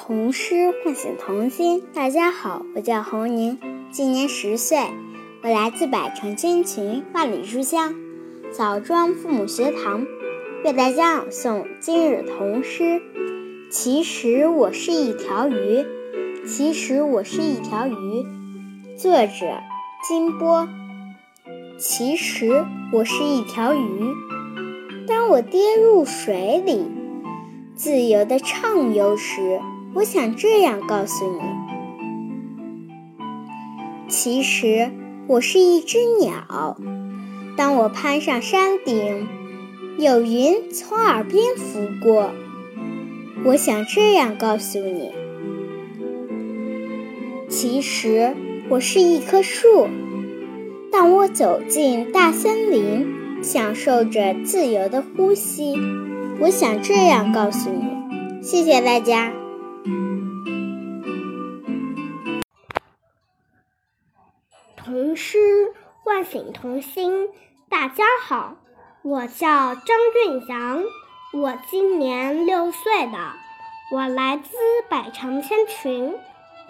童诗唤醒童心。大家好，我叫侯宁，今年十岁，我来自百城千群万里书香枣庄父母学堂，为大家朗诵今日童诗。其实我是一条鱼，其实我是一条鱼。作者金波。其实我是一条鱼，当我跌入水里，自由的畅游时。我想这样告诉你：其实我是一只鸟。当我攀上山顶，有云从耳边拂过。我想这样告诉你：其实我是一棵树。当我走进大森林，享受着自由的呼吸。我想这样告诉你。谢谢大家。童诗唤醒童心。大家好，我叫张俊阳，我今年六岁了，我来自百城千群，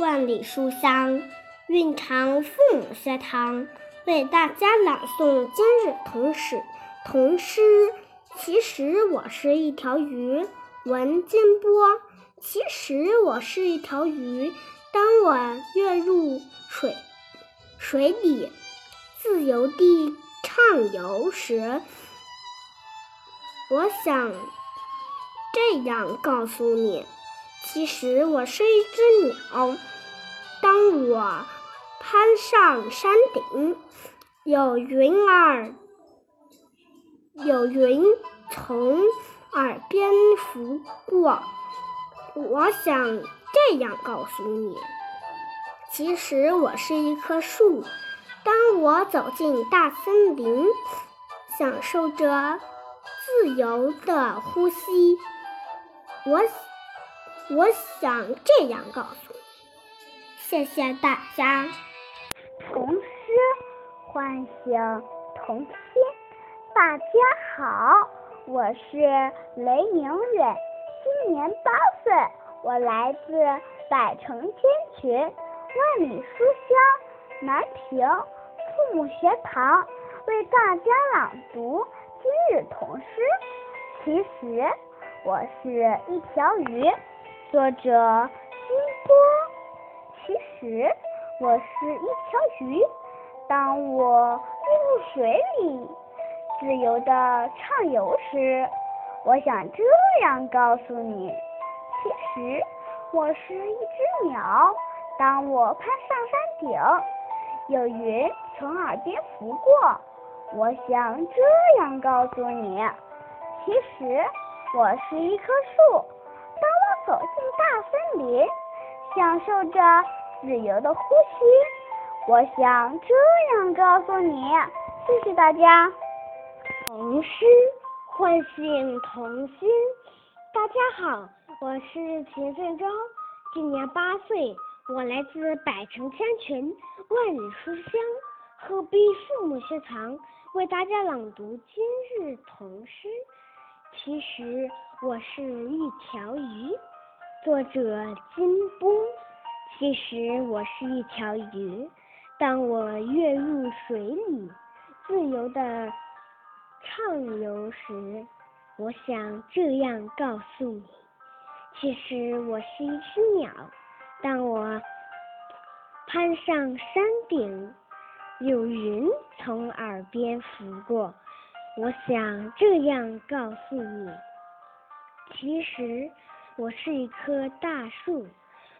万里书香蕴藏父母学堂，为大家朗诵今日童诗。童诗，其实我是一条鱼。文金波，其实我是一条鱼。当我跃入水。水里自由地畅游时，我想这样告诉你：其实我是一只鸟。当我攀上山顶，有云儿，有云从耳边拂过，我想这样告诉你。其实我是一棵树，当我走进大森林，享受着自由的呼吸，我我想这样告诉你。谢谢大家。童诗唤醒童心。大家好，我是雷宁远，今年八岁，我来自百城千群。万里书香南平父母学堂为大家朗读今日童诗。其实我是一条鱼，作者金波。其实我是一条鱼，当我跃入水里，自由的畅游时，我想这样告诉你：其实我是一只鸟。当我攀上山顶，有云从耳边拂过，我想这样告诉你：其实我是一棵树。当我走进大森林，享受着自由的呼吸，我想这样告诉你。谢谢大家。童诗唤醒童心。大家好，我是秦振中，今年八岁。我来自百城千群，万里书香，鹤壁父母学堂，为大家朗读今日童诗。其实我是一条鱼，作者金波。其实我是一条鱼，当我跃入水里，自由的畅游时，我想这样告诉你：其实我是一只鸟。当我攀上山顶，有云从耳边拂过，我想这样告诉你：其实我是一棵大树。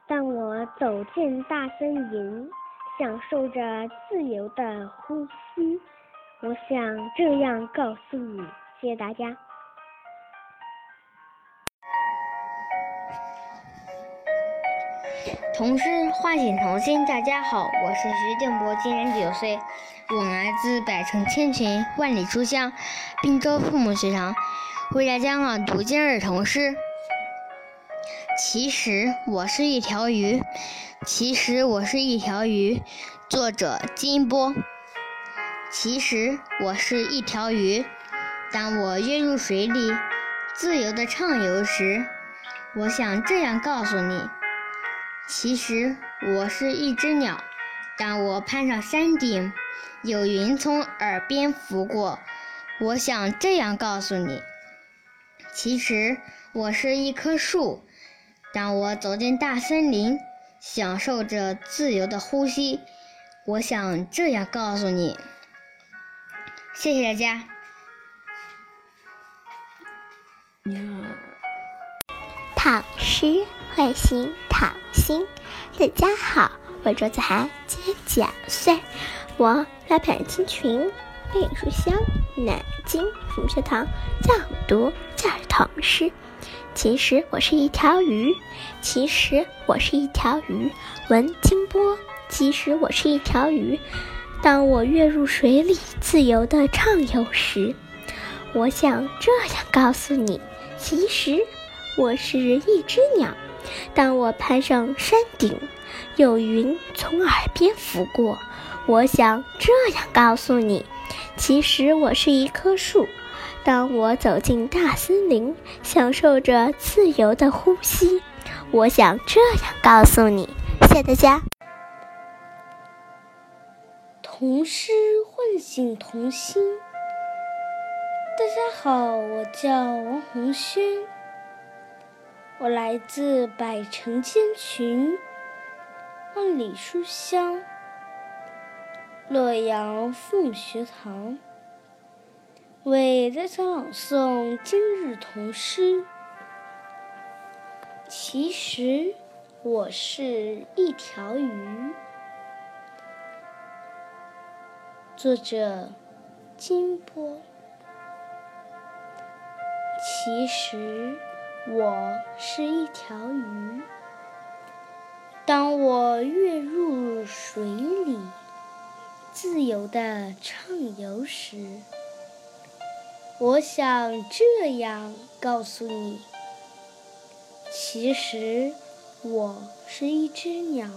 当我走进大森林，享受着自由的呼吸，我想这样告诉你。谢谢大家。童诗唤醒童心。大家好，我是徐静波，今年九岁，我来自百城千群，万里书香滨州父母学堂，为大家朗读今日童诗。其实我是一条鱼，其实我是一条鱼。作者金波。其实我是一条鱼，当我跃入水里，自由的畅游时，我想这样告诉你。其实我是一只鸟。当我攀上山顶，有云从耳边拂过，我想这样告诉你：其实我是一棵树。当我走进大森林，享受着自由的呼吸，我想这样告诉你。谢谢大家。唐诗唤醒童心。大家好，我周子涵，今年九岁，我来百人青群，背书香，南京红学堂教读教育童诗。其实我是一条鱼，其实我是一条鱼，闻清波。其实我是一条鱼，当我跃入水里，自由的畅游时，我想这样告诉你：其实我是一只鸟。当我攀上山顶，有云从耳边拂过，我想这样告诉你：其实我是一棵树。当我走进大森林，享受着自由的呼吸，我想这样告诉你。谢谢大家。童诗唤醒童心。大家好，我叫王红轩，我来自百城千群，万里书香，洛阳父母学堂。为大家朗诵今日童诗。其实我是一条鱼。作者：金波。其实我是一条鱼。当我跃入水里，自由的畅游时。我想这样告诉你：其实我是一只鸟。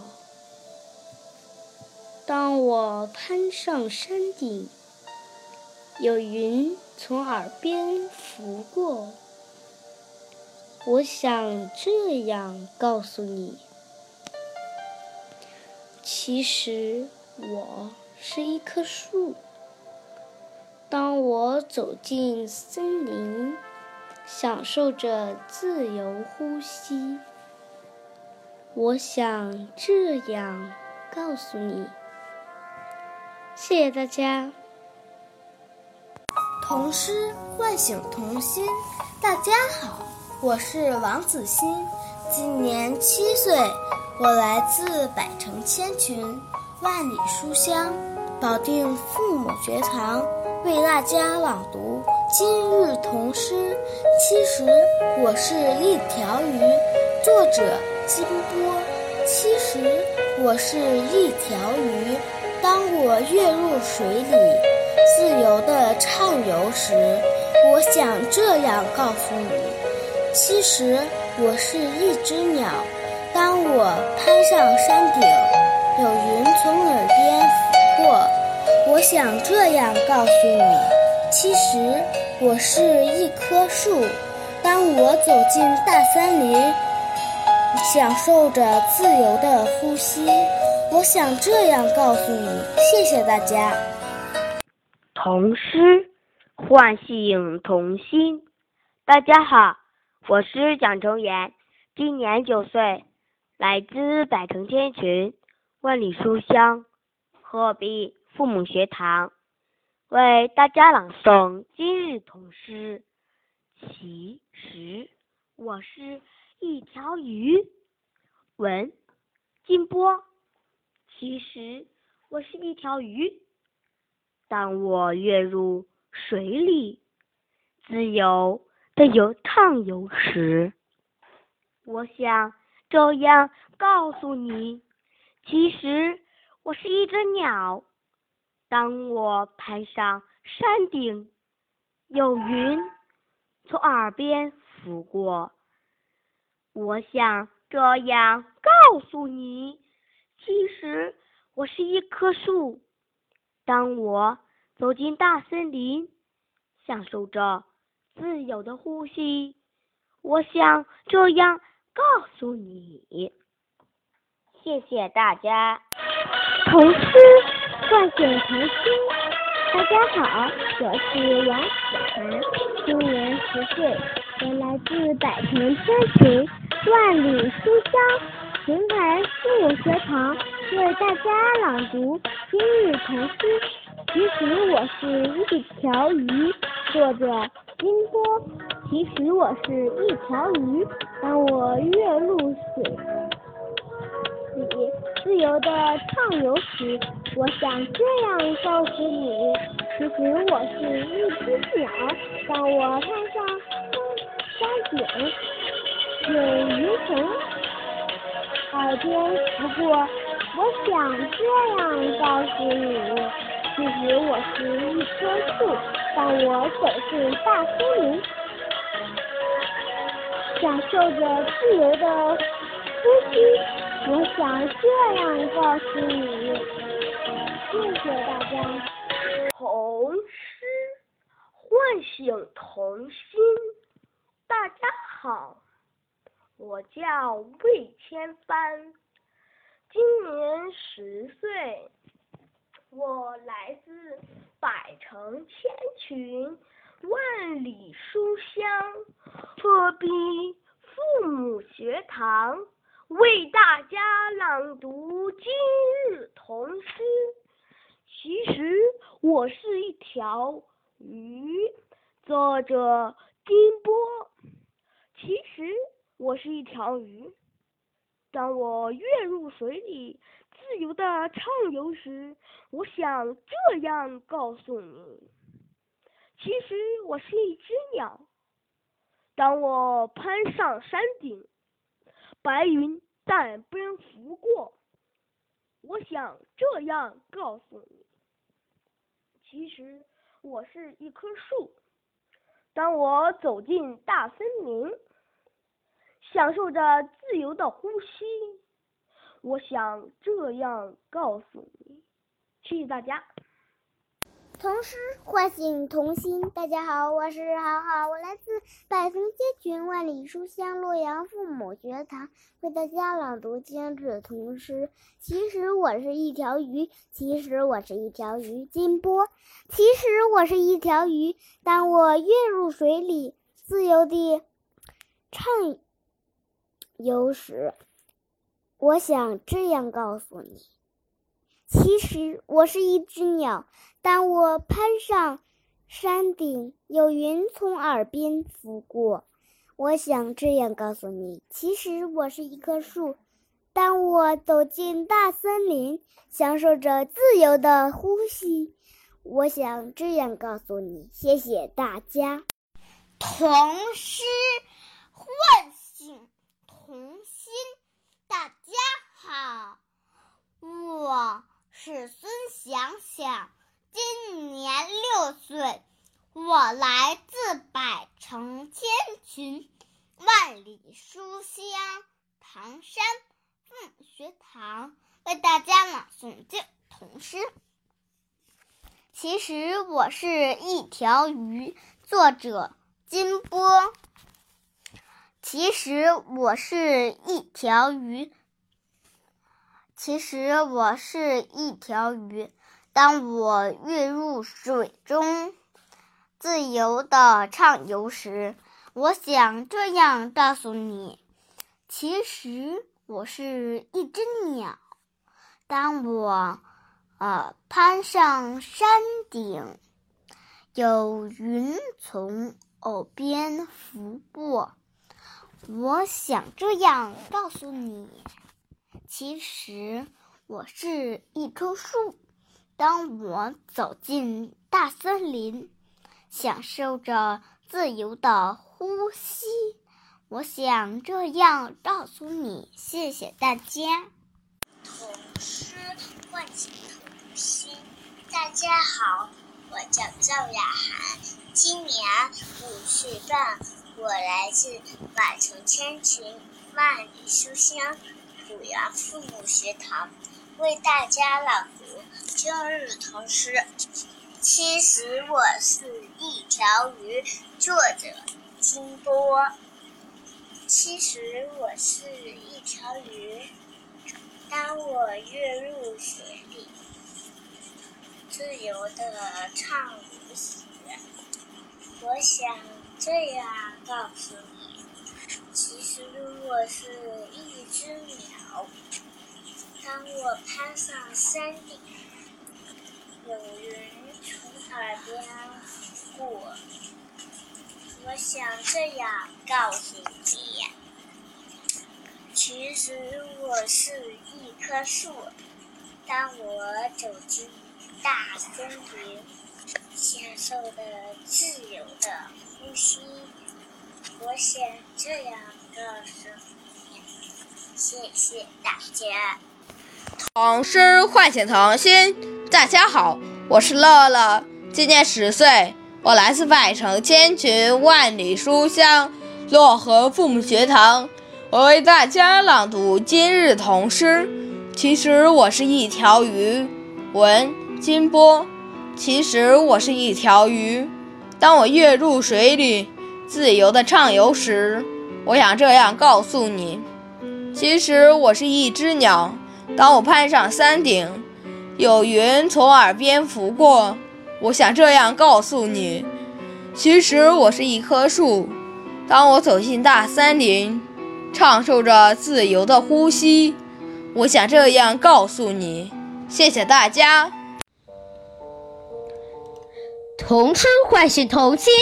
当我攀上山顶，有云从耳边拂过，我想这样告诉你：其实我是一棵树。当我走进森林，享受着自由呼吸，我想这样告诉你。谢谢大家。童诗唤醒童心。大家好，我是王子欣，今年七岁，我来自百城千群，万里书香，保定父母学堂。为大家朗读今日童诗。其实我是一条鱼，作者金波。其实我是一条鱼，当我跃入水里，自由地畅游时，我想这样告诉你：其实我是一只鸟，当我攀上山顶，有云从耳边拂过。我想这样告诉你：其实我是一棵树。当我走进大森林，享受着自由的呼吸，我想这样告诉你。谢谢大家。童诗唤醒童心。大家好，我是蒋成元，今年九岁，来自百城千群，万里书香，鹤壁。父母学堂为大家朗诵今日童诗。其实我是一条鱼。文金波。其实我是一条鱼。当我跃入水里，自由的游畅游时，我想这样告诉你：其实我是一只鸟。当我攀上山顶，有云从耳边拂过，我想这样告诉你：其实我是一棵树。当我走进大森林，享受着自由的呼吸，我想这样告诉你。谢谢大家。童诗唤醒童心。大家好，我是王子涵，今年十岁，我来自百城千群，万里书香平台父母学堂，为大家朗读今日童诗。其实我是一条鱼，作者金波。其实我是一条鱼，当我跃入水里，自由的畅游时，我想这样告诉你：其实我是一只鸟，当我攀上山顶，有云层耳边拂过，我想这样告诉你：其实我是一棵树，当我走进大森林。享受着自由的呼吸，我想这样告诉你。谢谢大家。童诗唤醒童心。大家。好，我叫魏千帆，今年十岁，我来自百城千群。万里书香，何必父母学堂？为大家朗读今日童诗。其实我是一条鱼，作者金波。其实我是一条鱼，当我跃入水里，自由的畅游时，我想这样告诉你。其实我是一只鸟，当我攀上山顶，白云在耳边拂过，我想这样告诉你：其实我是一棵树，当我走进大森林，享受着自由的呼吸，我想这样告诉你。谢谢大家。童诗唤醒童心。大家好，我是浩浩，我来自百城千群万里书香洛阳父母学堂，为大家朗读今日童诗。其实我是一条鱼，其实我是一条鱼。金波，其实我是一条鱼。当我跃入水里，自由地畅游时，我想这样告诉你。其实我是一只鸟，当我攀上山顶，有云从耳边拂过，我想这样告诉你：其实我是一棵树，当我走进大森林，享受着自由的呼吸，我想这样告诉你。谢谢大家。童诗唤醒童心，大家好，我。是孙想想，今年六岁，我来自百城千群，万里书香唐山父母学堂，为大家朗诵这童诗。其实我是一条鱼，作者金波。其实我是一条鱼。其实我是一条鱼，当我跃入水中，自由的畅游时，我想这样告诉你：其实我是一只鸟，当我呃攀上山顶，有云从耳边拂过，我想这样告诉你。其实我是一棵树，当我走进大森林，享受着自由的呼吸，我想这样告诉你。谢谢大家。童诗唤醒童心。大家好，我叫赵雅涵，今年五岁半，我来自百城千群，万里书香。鲁阳父母学堂为大家朗读今日童诗。其实我是一条鱼，作者金波。其实我是一条鱼，当我跃入水里，自由的畅游时，我想这样告诉你：其实我是一只鸟。当我攀上山顶，有人从耳边过。我想这样告诉你：其实我是一棵树。当我走进大森林，享受着自由的呼吸。我写这样告诉你：谢谢大家。童诗唤醒童心。大家好，我是乐乐，今年十岁，我来自百城千群万里书香漯河父母学堂，我为大家朗读今日童诗。其实我是一条鱼，文金波。其实我是一条鱼，当我跃入水里，自由的畅游时，我想这样告诉你：其实我是一只鸟。当我攀上山顶，有云从耳边拂过，我想这样告诉你：其实我是一棵树。当我走进大森林，畅受着自由的呼吸，我想这样告诉你。谢谢大家。童诗唤醒童心。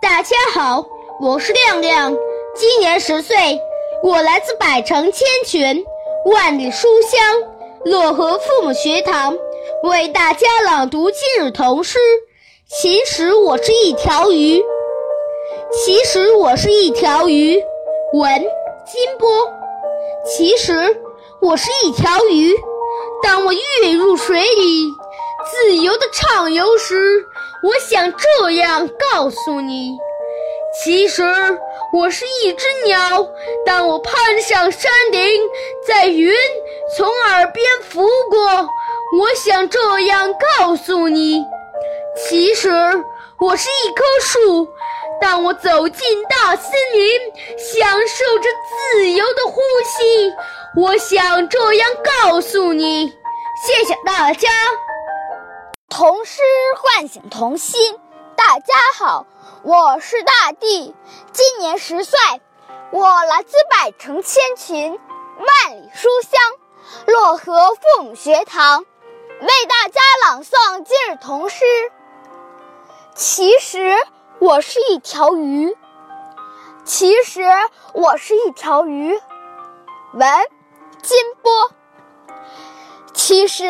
大家好，我是亮亮，今年十岁，我来自百城千群。万里书香，漯河父母学堂为大家朗读今日童诗。其实我是一条鱼，其实我是一条鱼。文金波。其实我是一条鱼，当我跃入水里，自由的畅游时，我想这样告诉你：其实。我是一只鸟，当我攀上山顶，在云从耳边拂过，我想这样告诉你：其实我是一棵树，当我走进大森林，享受着自由的呼吸，我想这样告诉你。谢谢大家。童诗唤醒童心，大家好。我是大地，今年十岁，我来自百城千群，万里书香，漯河父母学堂，为大家朗诵今日童诗。其实我是一条鱼，其实我是一条鱼。文金波。其实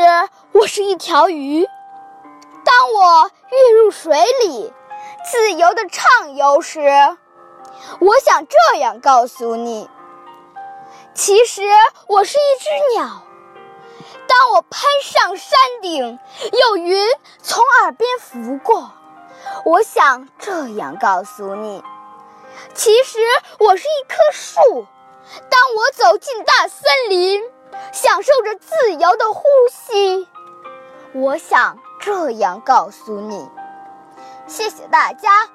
我是一条鱼，当我跃入水里。自由的畅游时，我想这样告诉你：其实我是一只鸟。当我攀上山顶，有云从耳边拂过，我想这样告诉你：其实我是一棵树。当我走进大森林，享受着自由的呼吸，我想这样告诉你。谢谢大家。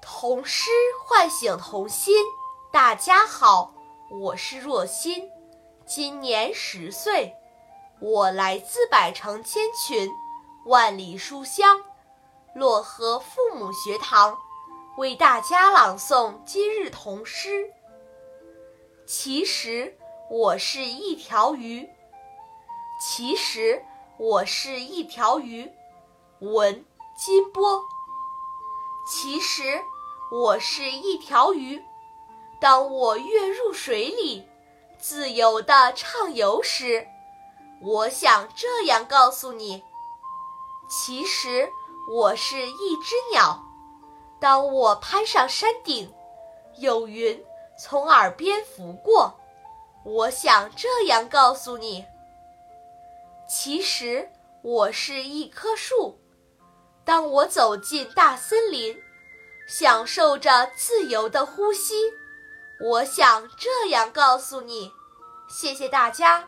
童诗唤醒童心。大家好，我是若欣，今年十岁，我来自百城千群，万里书香，漯河父母学堂，为大家朗诵今日童诗。其实我是一条鱼。其实我是一条鱼，文金波。其实我是一条鱼，当我跃入水里，自由的畅游时，我想这样告诉你：其实我是一只鸟，当我攀上山顶，有云从耳边拂过，我想这样告诉你。其实我是一棵树，当我走进大森林，享受着自由的呼吸，我想这样告诉你。谢谢大家。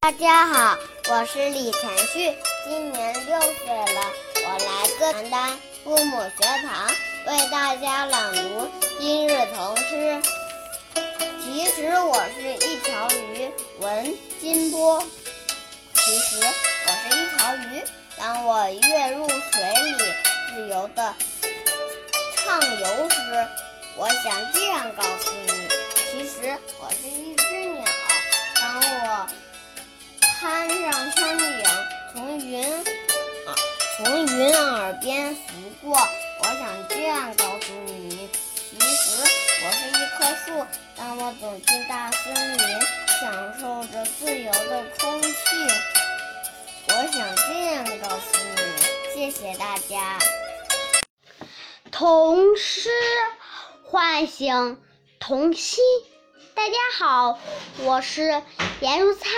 大家好，我是李晨旭，今年六岁了，我来自邯郸父母学堂。为大家朗读今日童。其实我是一条鱼，文金波。其实我是一条鱼，当我跃入水里，自由的畅游时，我想这样告诉你：其实我是一只鸟，当我攀上山顶，从云从云耳边拂过，我想这样告诉你：其实我是一棵树，当我走进大森林，享受着自由的空气，我想这样告诉你。谢谢大家。童诗唤醒童心。大家好，我是颜如灿，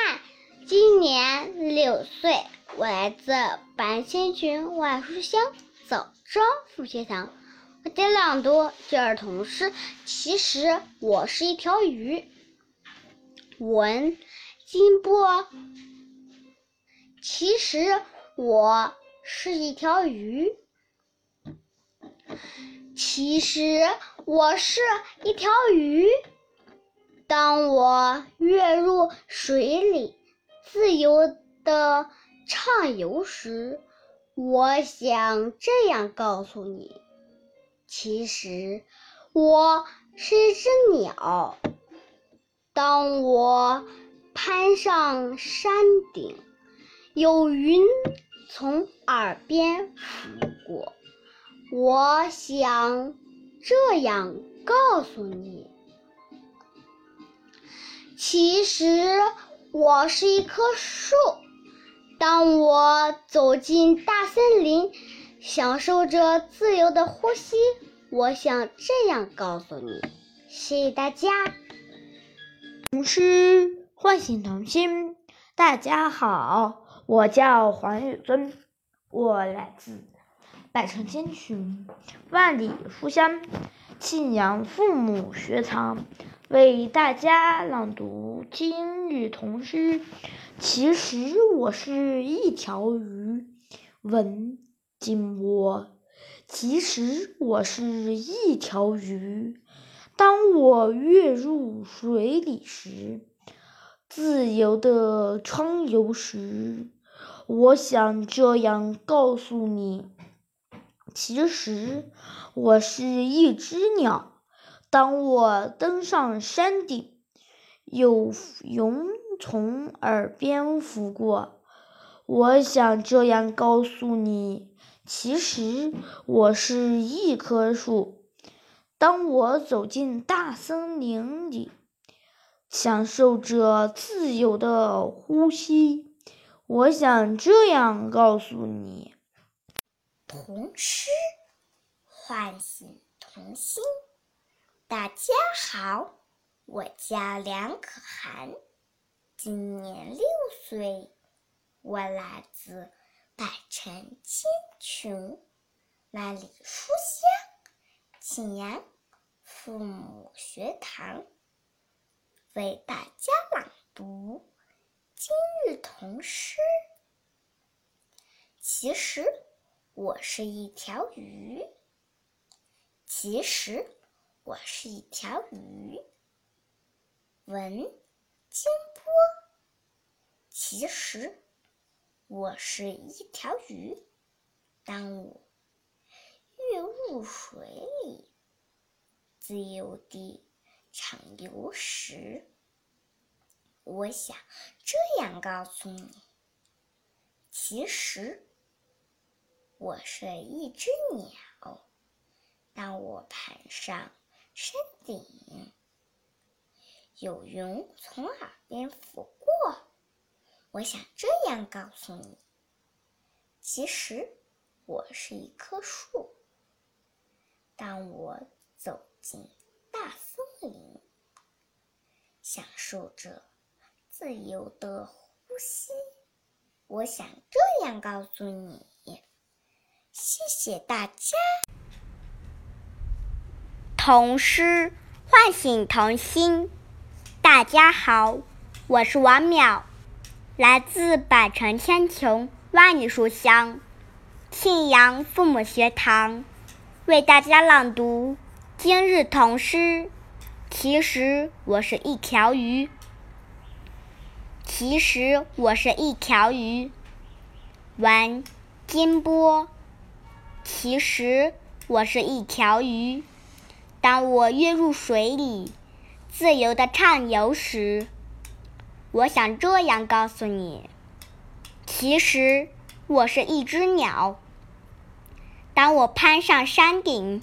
今年六岁，我来自百千群万书香枣庄附学堂。我在朗读这儿童诗。其实我是一条鱼。文金波。其实我是一条鱼。其实我是一条鱼，当我跃入水里，自由的畅游时，我想这样告诉你：其实我是一只鸟，当我攀上山顶，有云从耳边拂过。我想这样告诉你：其实我是一棵树。当我走进大森林，享受着自由的呼吸，我想这样告诉你。谢谢大家。童诗唤醒童心。大家好，我叫黄宇尊，我来自。百城千群，万里书香，庆阳父母学堂为大家朗读今日童诗。其实我是一条鱼，文金窝。其实我是一条鱼，当我跃入水里时，自由的畅游时，我想这样告诉你。其实我是一只鸟，当我登上山顶，有云从耳边拂过，我想这样告诉你：其实我是一棵树，当我走进大森林里，享受着自由的呼吸，我想这样告诉你。童诗唤醒童心。大家好，我叫梁可涵，今年六岁，我来自百城千群，万里书香庆阳父母学堂，为大家朗读今日童诗。其实。我是一条鱼，其实我是一条鱼。文金波，其实我是一条鱼。当我跃入水里，自由地畅游时，我想这样告诉你：其实。我是一只鸟，当我攀上山顶，有云从耳边拂过，我想这样告诉你：其实我是一棵树，当我走进大森林，享受着自由的呼吸，我想这样告诉你。谢谢大家。童诗唤醒童心。大家好，我是王淼，来自百城千穷万里书香庆阳父母学堂，为大家朗读今日童诗。其实我是一条鱼。其实我是一条鱼。玩金波。其实我是一条鱼。当我跃入水里，自由的畅游时，我想这样告诉你：其实我是一只鸟。当我攀上山顶，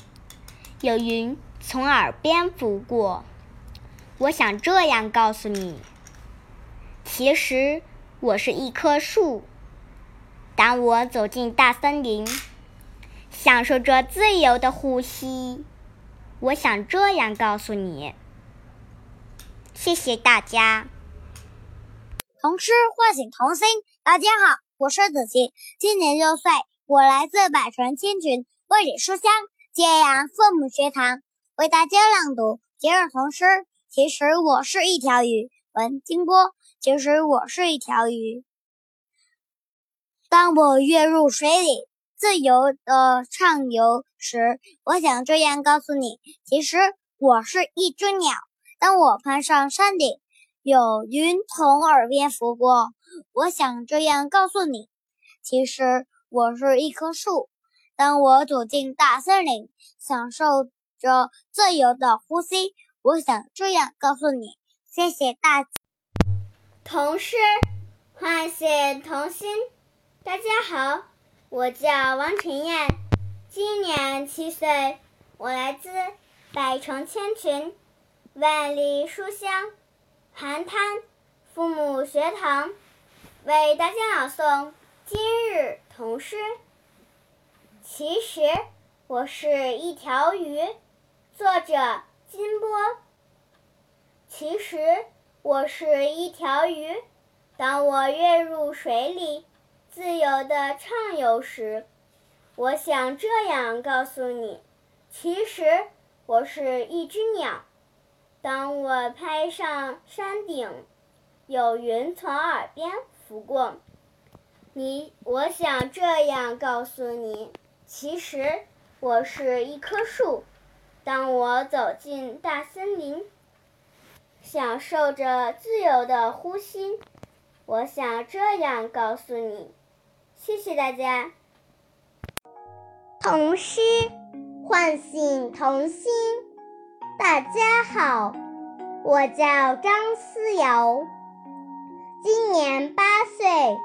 有云从耳边拂过，我想这样告诉你：其实我是一棵树。当我走进大森林，享受着自由的呼吸。我想这样告诉你，谢谢大家。童诗唤醒童心，大家好，我是子琪，今年六岁，我来自百城千群万里书香揭阳父母学堂，为大家朗读节日童诗。其实我是一条鱼，文金波。其实我是一条鱼，当我跃入水里。自由的畅游时，我想这样告诉你：其实我是一只鸟。当我攀上山顶，有云从耳边拂过，我想这样告诉你：其实我是一棵树。当我走进大森林，享受着自由的呼吸，我想这样告诉你：谢谢大家。童诗唤醒童心，大家好。我叫王晨燕，今年七岁，我来自百城千群、万里书香寒滩父母学堂，为大家朗诵今日童诗。其实我是一条鱼，作者金波。其实我是一条鱼，当我跃入水里。自由的畅游时，我想这样告诉你：其实我是一只鸟。当我拍上山顶，有云从耳边拂过，你，我想这样告诉你：其实我是一棵树。当我走进大森林，享受着自由的呼吸，我想这样告诉你。谢谢大家。童诗唤醒童心。大家好，我叫张思瑶，今年八岁，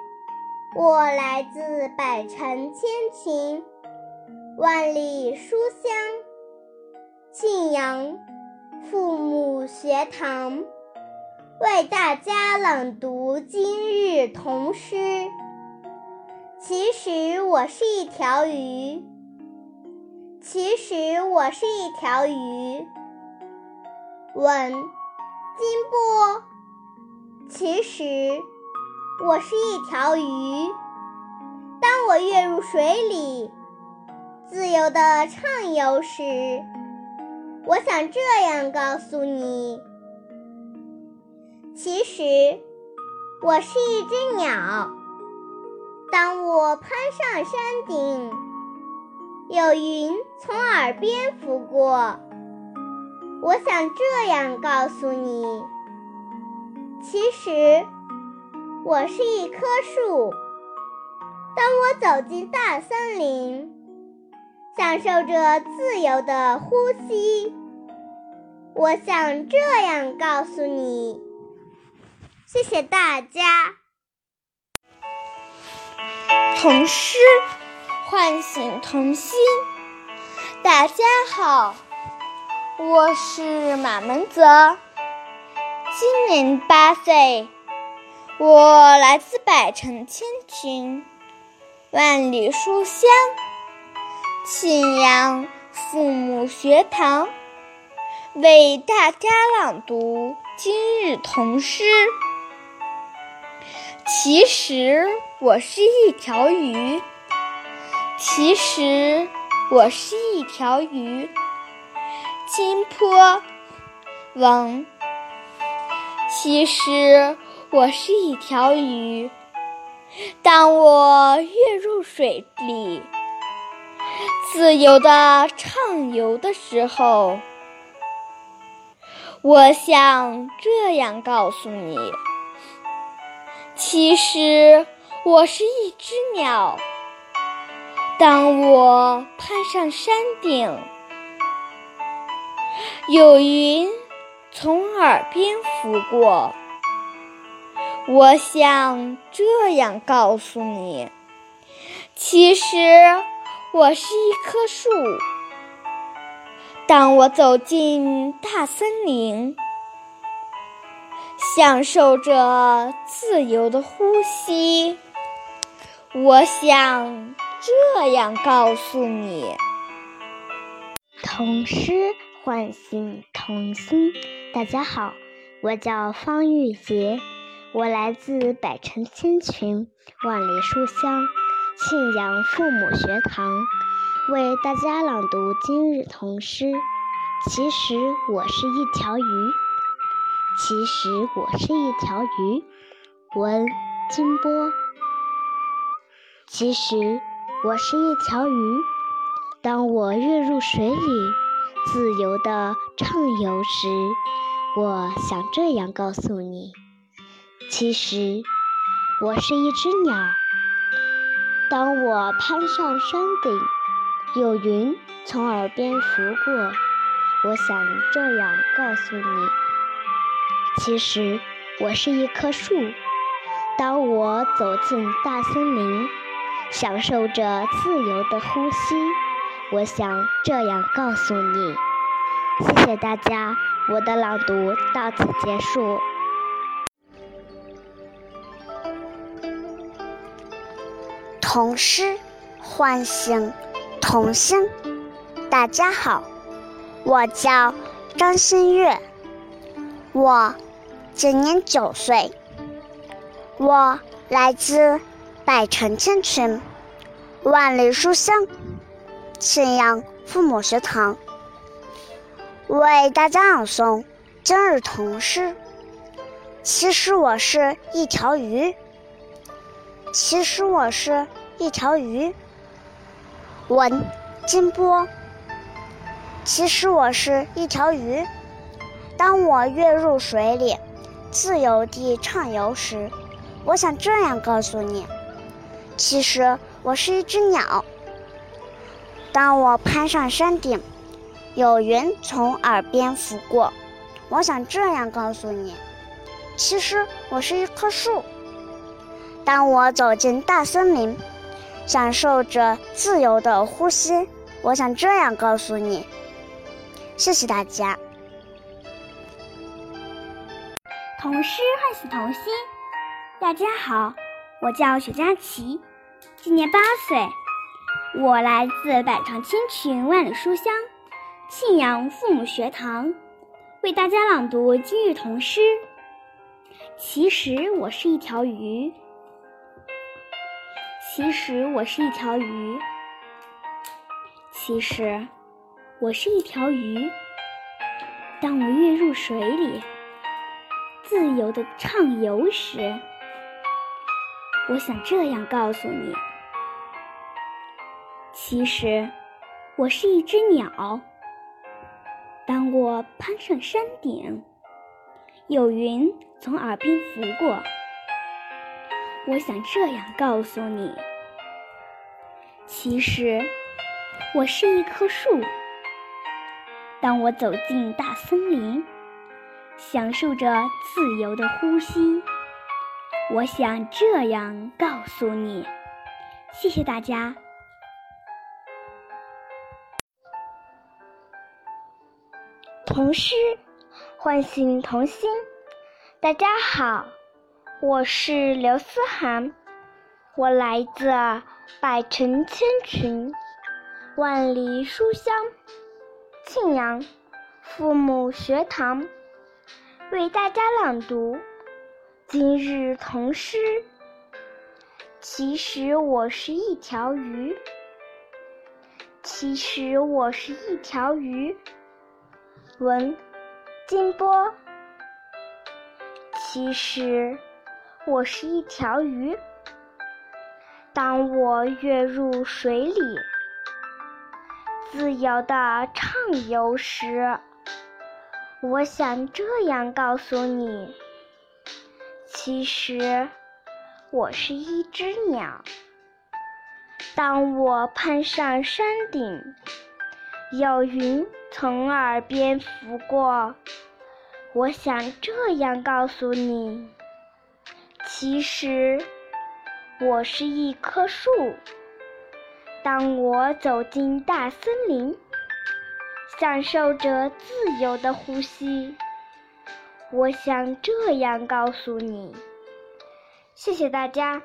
我来自百城千群、万里书香庆阳父母学堂，为大家朗读今日童诗。其实我是一条鱼，其实我是一条鱼。问金波，其实我是一条鱼。当我跃入水里，自由的畅游时，我想这样告诉你：其实我是一只鸟。当我攀上山顶，有云从耳边拂过，我想这样告诉你：其实我是一棵树。当我走进大森林，享受着自由的呼吸，我想这样告诉你。谢谢大家。童诗唤醒童心。大家好，我是马门泽，今年八岁，我来自百城千群、万里书香庆阳父母学堂，为大家朗读今日童诗。其实。我是一条鱼，其实我是一条鱼。金坡，王。其实我是一条鱼，当我跃入水里，自由的畅游的时候，我想这样告诉你：其实我是一只鸟。当我攀上山顶，有云从耳边拂过，我想这样告诉你：其实。我是一棵树。当我走进大森林，享受着自由的呼吸，我想这样告诉你：童诗唤醒童心。大家好，我叫方玉洁，我来自百城千群，万里书香。庆阳父母学堂为大家朗读今日童诗。其实我是一条鱼，其实我是一条鱼。文金波。其实我是一条鱼，当我跃入水里，自由地畅游时，我想这样告诉你：其实我是一只鸟。当我攀上山顶，有云从耳边拂过，我想这样告诉你：其实我是一棵树。当我走进大森林，享受着自由的呼吸，我想这样告诉你。谢谢大家，我的朗读到此结束。童诗唤醒童心。大家好，我叫张馨月，我今年九岁，我来自百城千群，万里书香庆阳父母学堂，为大家朗诵今日童诗。其实我是一条鱼，其实我是。一条鱼，文金波。其实我是一条鱼，当我跃入水里，自由地畅游时，我想这样告诉你：其实我是一只鸟。当我攀上山顶，有云从耳边拂过，我想这样告诉你：其实我是一棵树。当我走进大森林。享受着自由的呼吸，我想这样告诉你。谢谢大家。童诗唤醒童心。大家好，我叫许佳琪，今年八岁，我来自百城千群万里书香庆阳父母学堂，为大家朗读今日童诗。其实我是一条鱼。其实我是一条鱼，其实我是一条鱼。当我跃入水里，自由的畅游时，我想这样告诉你：其实我是一只鸟。当我攀上山顶，有云从耳边拂过。我想这样告诉你：其实我是一棵树。当我走进大森林，享受着自由的呼吸，我想这样告诉你。谢谢大家。童诗唤醒童心。大家好。我是刘思涵，我来自百城千群，万里书香庆阳父母学堂，为大家朗读今日童诗。其实我是一条鱼，其实我是一条鱼。文金波，其实。我是一条鱼，当我跃入水里，自由的畅游时，我想这样告诉你：其实我是一只鸟。当我攀上山顶，有云从耳边拂过，我想这样告诉你：其实我是一棵树。当我走进大森林，享受着自由的呼吸，我想这样告诉你。谢谢大家。